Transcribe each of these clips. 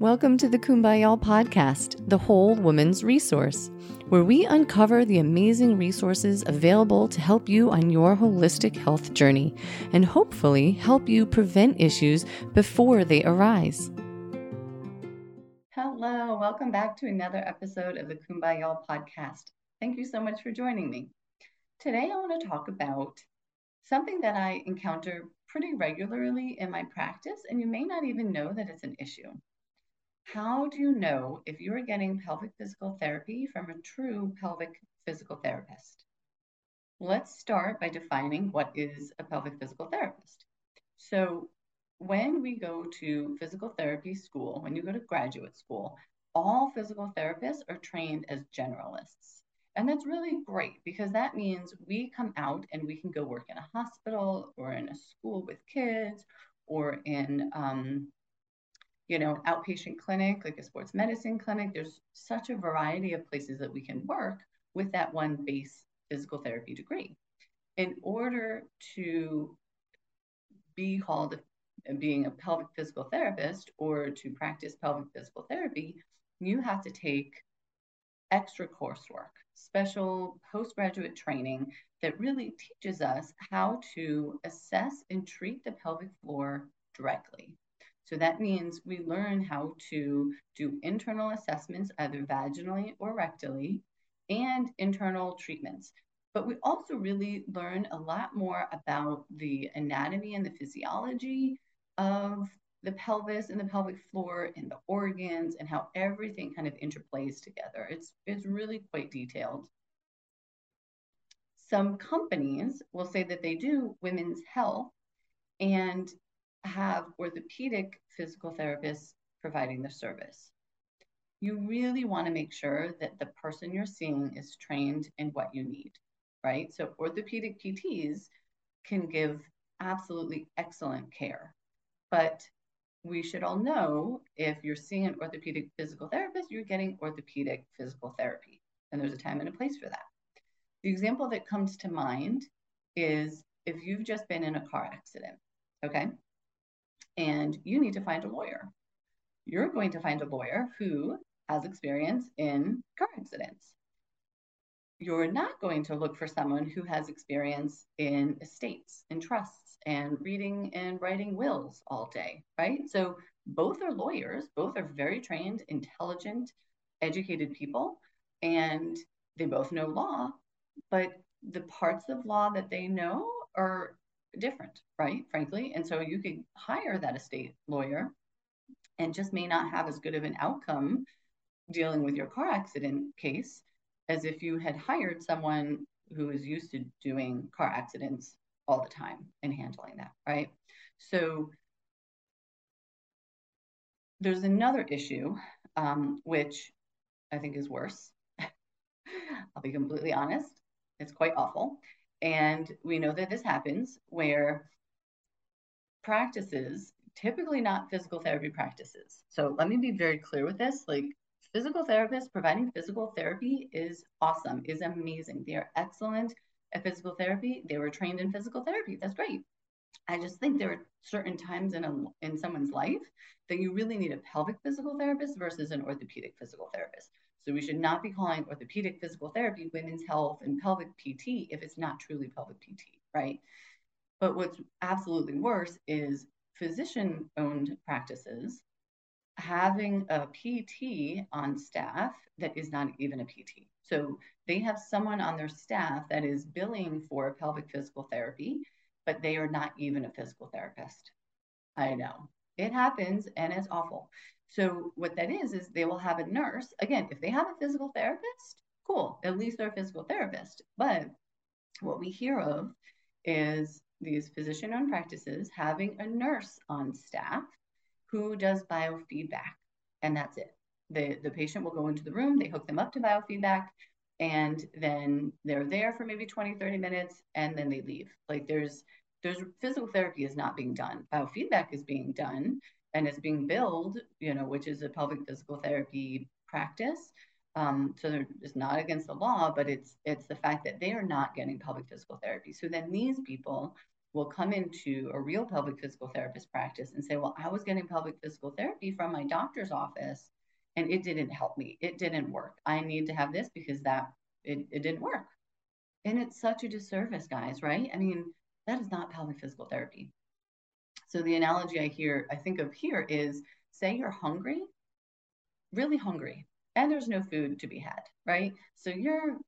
Welcome to the Kumbaya podcast, the whole woman's resource, where we uncover the amazing resources available to help you on your holistic health journey and hopefully help you prevent issues before they arise. Hello, welcome back to another episode of the Kumbaya podcast. Thank you so much for joining me. Today, I want to talk about something that I encounter pretty regularly in my practice, and you may not even know that it's an issue. How do you know if you are getting pelvic physical therapy from a true pelvic physical therapist? Let's start by defining what is a pelvic physical therapist. So, when we go to physical therapy school, when you go to graduate school, all physical therapists are trained as generalists. And that's really great because that means we come out and we can go work in a hospital or in a school with kids or in um, you know, an outpatient clinic, like a sports medicine clinic. There's such a variety of places that we can work with that one base physical therapy degree. In order to be called being a pelvic physical therapist or to practice pelvic physical therapy, you have to take extra coursework, special postgraduate training that really teaches us how to assess and treat the pelvic floor directly. So that means we learn how to do internal assessments, either vaginally or rectally, and internal treatments. But we also really learn a lot more about the anatomy and the physiology of the pelvis and the pelvic floor and the organs and how everything kind of interplays together. It's, it's really quite detailed. Some companies will say that they do women's health, and have orthopedic physical therapists providing the service. You really want to make sure that the person you're seeing is trained in what you need, right? So, orthopedic PTs can give absolutely excellent care, but we should all know if you're seeing an orthopedic physical therapist, you're getting orthopedic physical therapy, and there's a time and a place for that. The example that comes to mind is if you've just been in a car accident, okay? And you need to find a lawyer. You're going to find a lawyer who has experience in car accidents. You're not going to look for someone who has experience in estates and trusts and reading and writing wills all day, right? So both are lawyers, both are very trained, intelligent, educated people, and they both know law, but the parts of law that they know are different, right? Frankly. And so you could hire that estate lawyer and just may not have as good of an outcome dealing with your car accident case as if you had hired someone who is used to doing car accidents all the time and handling that, right? So there's another issue, um, which I think is worse. I'll be completely honest. It's quite awful. And we know that this happens where practices, typically not physical therapy practices. So let me be very clear with this. Like physical therapists providing physical therapy is awesome, is amazing. They are excellent at physical therapy. They were trained in physical therapy. That's great. I just think there are certain times in a, in someone's life that you really need a pelvic physical therapist versus an orthopedic physical therapist. So we should not be calling orthopedic physical therapy women's health and pelvic PT if it's not truly pelvic PT, right? But what's absolutely worse is physician owned practices having a PT on staff that is not even a PT. So they have someone on their staff that is billing for pelvic physical therapy, but they are not even a physical therapist. I know it happens and it's awful. So what that is is they will have a nurse. Again, if they have a physical therapist, cool. At least they're a physical therapist. But what we hear of is these physician-owned practices having a nurse on staff who does biofeedback, and that's it. The, the patient will go into the room, they hook them up to biofeedback, and then they're there for maybe 20, 30 minutes, and then they leave. Like there's there's physical therapy is not being done. Biofeedback is being done and it's being billed, you know, which is a pelvic physical therapy practice. Um, so it's not against the law, but it's it's the fact that they are not getting pelvic physical therapy. So then these people will come into a real pelvic physical therapist practice and say, Well, I was getting pelvic physical therapy from my doctor's office and it didn't help me. It didn't work. I need to have this because that it, it didn't work. And it's such a disservice, guys, right? I mean, that is not pelvic physical therapy. So the analogy I hear, I think of here is say you're hungry, really hungry, and there's no food to be had, right? So you're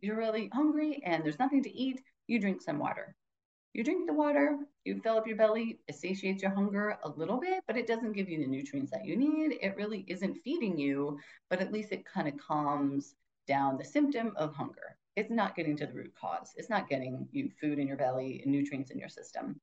you're really hungry and there's nothing to eat, you drink some water. You drink the water, you fill up your belly, it satiates your hunger a little bit, but it doesn't give you the nutrients that you need. It really isn't feeding you, but at least it kind of calms down the symptom of hunger. It's not getting to the root cause. It's not getting you food in your belly and nutrients in your system.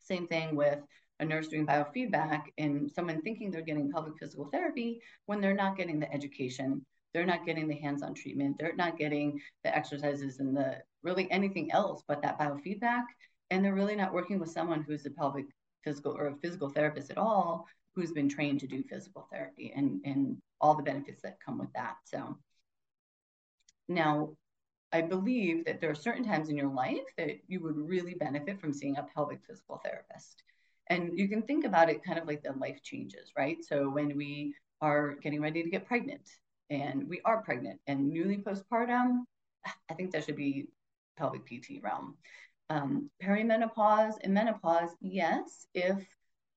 Same thing with a nurse doing biofeedback and someone thinking they're getting pelvic physical therapy when they're not getting the education, they're not getting the hands-on treatment, they're not getting the exercises and the really anything else but that biofeedback. And they're really not working with someone who's a pelvic physical or a physical therapist at all who's been trained to do physical therapy and, and all the benefits that come with that. So now I believe that there are certain times in your life that you would really benefit from seeing a pelvic physical therapist. And you can think about it kind of like the life changes, right? So when we are getting ready to get pregnant and we are pregnant and newly postpartum, I think that should be pelvic PT realm. Um, perimenopause and menopause, yes, if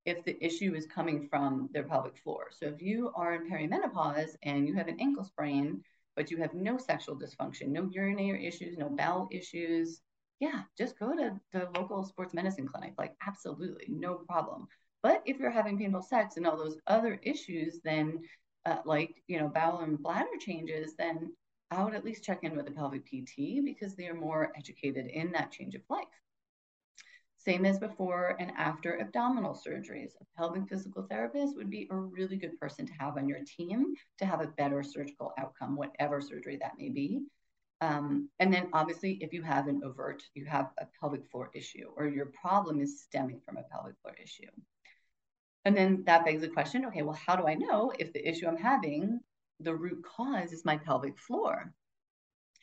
if the issue is coming from their pelvic floor. So if you are in perimenopause and you have an ankle sprain, but you have no sexual dysfunction, no urinary issues, no bowel issues, yeah, just go to the local sports medicine clinic. Like, absolutely, no problem. But if you're having painful sex and all those other issues, then uh, like, you know, bowel and bladder changes, then I would at least check in with a pelvic PT because they are more educated in that change of life. Same as before and after abdominal surgeries. A pelvic physical therapist would be a really good person to have on your team to have a better surgical outcome, whatever surgery that may be. Um, and then obviously, if you have an overt, you have a pelvic floor issue or your problem is stemming from a pelvic floor issue. And then that begs the question okay, well, how do I know if the issue I'm having, the root cause is my pelvic floor?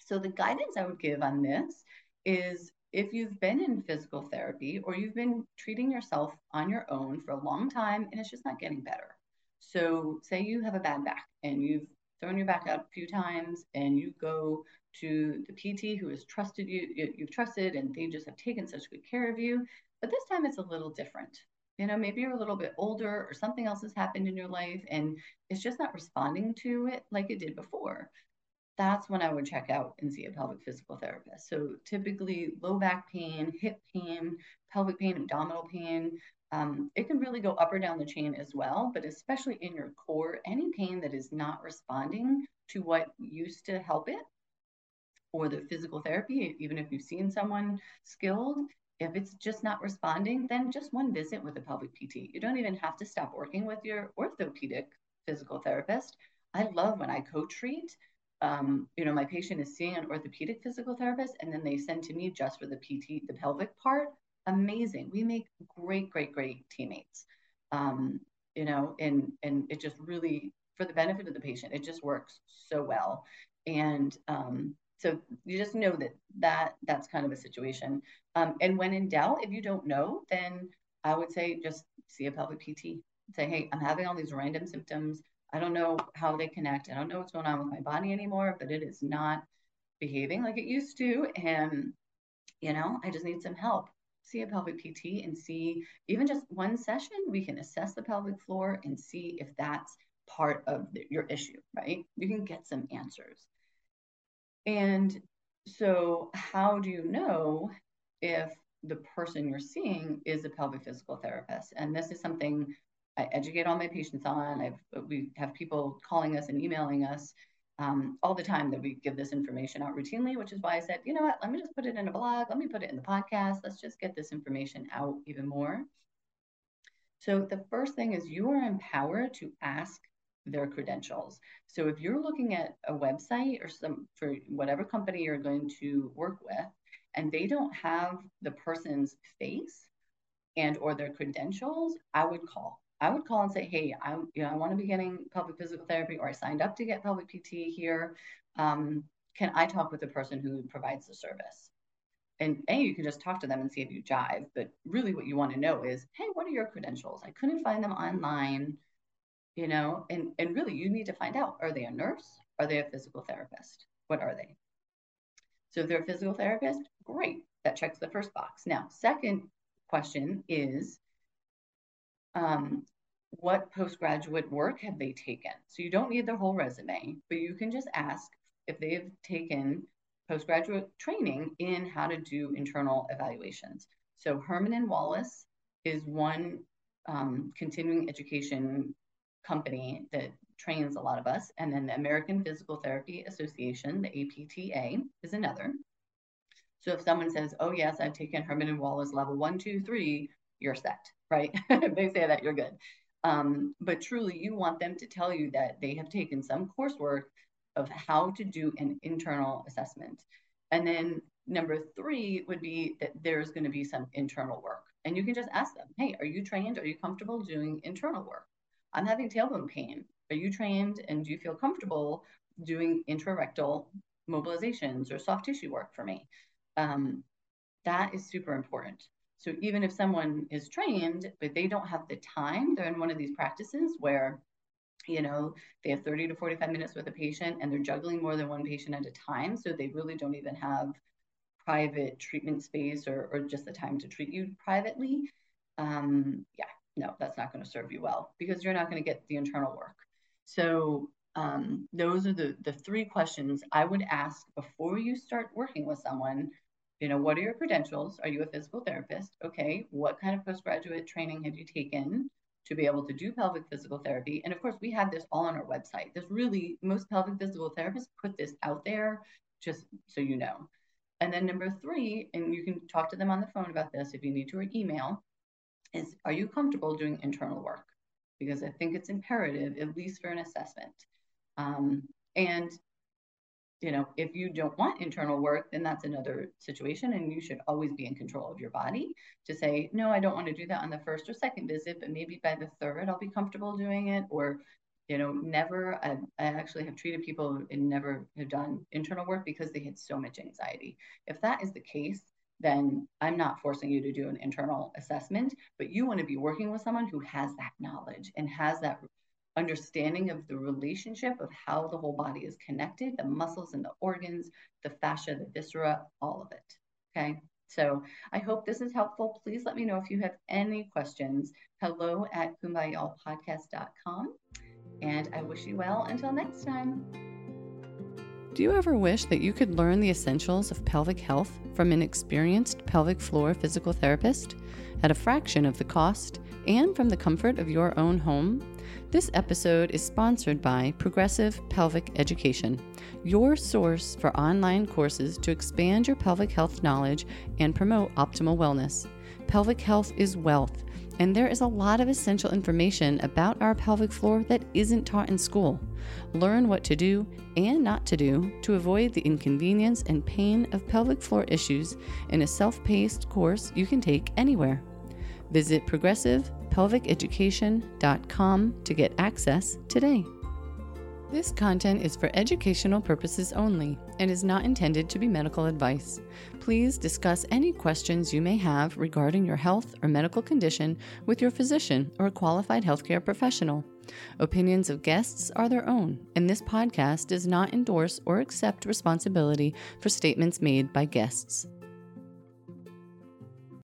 So the guidance I would give on this is if you've been in physical therapy or you've been treating yourself on your own for a long time and it's just not getting better. So, say you have a bad back and you've thrown your back out a few times and you go to the PT who has trusted you, you've trusted, and they just have taken such good care of you. But this time it's a little different. You know, maybe you're a little bit older or something else has happened in your life and it's just not responding to it like it did before that's when I would check out and see a pelvic physical therapist. So typically low back pain, hip pain, pelvic pain, abdominal pain. Um, it can really go up or down the chain as well, but especially in your core, any pain that is not responding to what used to help it or the physical therapy, even if you've seen someone skilled, if it's just not responding, then just one visit with a pelvic PT. You don't even have to stop working with your orthopedic physical therapist. I love when I co treat um, you know, my patient is seeing an orthopedic physical therapist and then they send to me just for the PT, the pelvic part. Amazing. We make great, great, great teammates. Um, you know, and and it just really for the benefit of the patient, it just works so well. And um, so you just know that that that's kind of a situation. Um, and when in doubt, if you don't know, then I would say just see a pelvic PT. Say, hey, I'm having all these random symptoms. I don't know how they connect. I don't know what's going on with my body anymore, but it is not behaving like it used to. And, you know, I just need some help. See a pelvic PT and see even just one session, we can assess the pelvic floor and see if that's part of the, your issue, right? You can get some answers. And so, how do you know if the person you're seeing is a pelvic physical therapist? And this is something I educate all my patients on. I've, we have people calling us and emailing us um, all the time that we give this information out routinely, which is why I said, you know what, let me just put it in a blog, let me put it in the podcast, let's just get this information out even more. So the first thing is you are empowered to ask their credentials. So if you're looking at a website or some for whatever company you're going to work with, and they don't have the person's face and or their credentials, I would call. I would call and say, hey, I, you know, I want to be getting pelvic physical therapy or I signed up to get pelvic PT here. Um, can I talk with the person who provides the service? and A, you can just talk to them and see if you jive. But really, what you want to know is, hey, what are your credentials? I couldn't find them online, you know, and, and really, you need to find out are they a nurse? Are they a physical therapist? What are they? So if they're a physical therapist, great. That checks the first box. Now, second question is, um, what postgraduate work have they taken? So you don't need their whole resume, but you can just ask if they've taken postgraduate training in how to do internal evaluations. So Herman and Wallace is one um, continuing education company that trains a lot of us. And then the American Physical Therapy Association, the APTA, is another. So if someone says, oh, yes, I've taken Herman and Wallace level one, two, three, you're set, right? they say that, you're good. Um, but truly, you want them to tell you that they have taken some coursework of how to do an internal assessment. And then number three would be that there's going to be some internal work. And you can just ask them, hey, are you trained? Are you comfortable doing internal work? I'm having tailbone pain. Are you trained and do you feel comfortable doing intrarectal mobilizations or soft tissue work for me? Um, that is super important. So even if someone is trained, but they don't have the time, they're in one of these practices where you know, they have 30 to 45 minutes with a patient and they're juggling more than one patient at a time. So they really don't even have private treatment space or, or just the time to treat you privately. Um, yeah, no, that's not going to serve you well because you're not going to get the internal work. So um, those are the, the three questions I would ask before you start working with someone. You know, what are your credentials? Are you a physical therapist? Okay, what kind of postgraduate training have you taken? to be able to do pelvic physical therapy. And of course, we have this all on our website. There's really, most pelvic physical therapists put this out there just so you know. And then number three, and you can talk to them on the phone about this if you need to or email, is are you comfortable doing internal work? Because I think it's imperative, at least for an assessment. Um, and you know, if you don't want internal work, then that's another situation. And you should always be in control of your body to say, no, I don't want to do that on the first or second visit, but maybe by the third, I'll be comfortable doing it. Or, you know, never, I, I actually have treated people and never have done internal work because they had so much anxiety. If that is the case, then I'm not forcing you to do an internal assessment, but you want to be working with someone who has that knowledge and has that understanding of the relationship of how the whole body is connected, the muscles and the organs, the fascia, the viscera, all of it. Okay. So I hope this is helpful. Please let me know if you have any questions. Hello at kumbayallpodcast.com. And I wish you well until next time. Do you ever wish that you could learn the essentials of pelvic health from an experienced pelvic floor physical therapist at a fraction of the cost and from the comfort of your own home? This episode is sponsored by Progressive Pelvic Education, your source for online courses to expand your pelvic health knowledge and promote optimal wellness. Pelvic health is wealth, and there is a lot of essential information about our pelvic floor that isn't taught in school. Learn what to do and not to do to avoid the inconvenience and pain of pelvic floor issues in a self paced course you can take anywhere. Visit progressivepelviceducation.com to get access today. This content is for educational purposes only and is not intended to be medical advice. Please discuss any questions you may have regarding your health or medical condition with your physician or a qualified healthcare professional. Opinions of guests are their own, and this podcast does not endorse or accept responsibility for statements made by guests.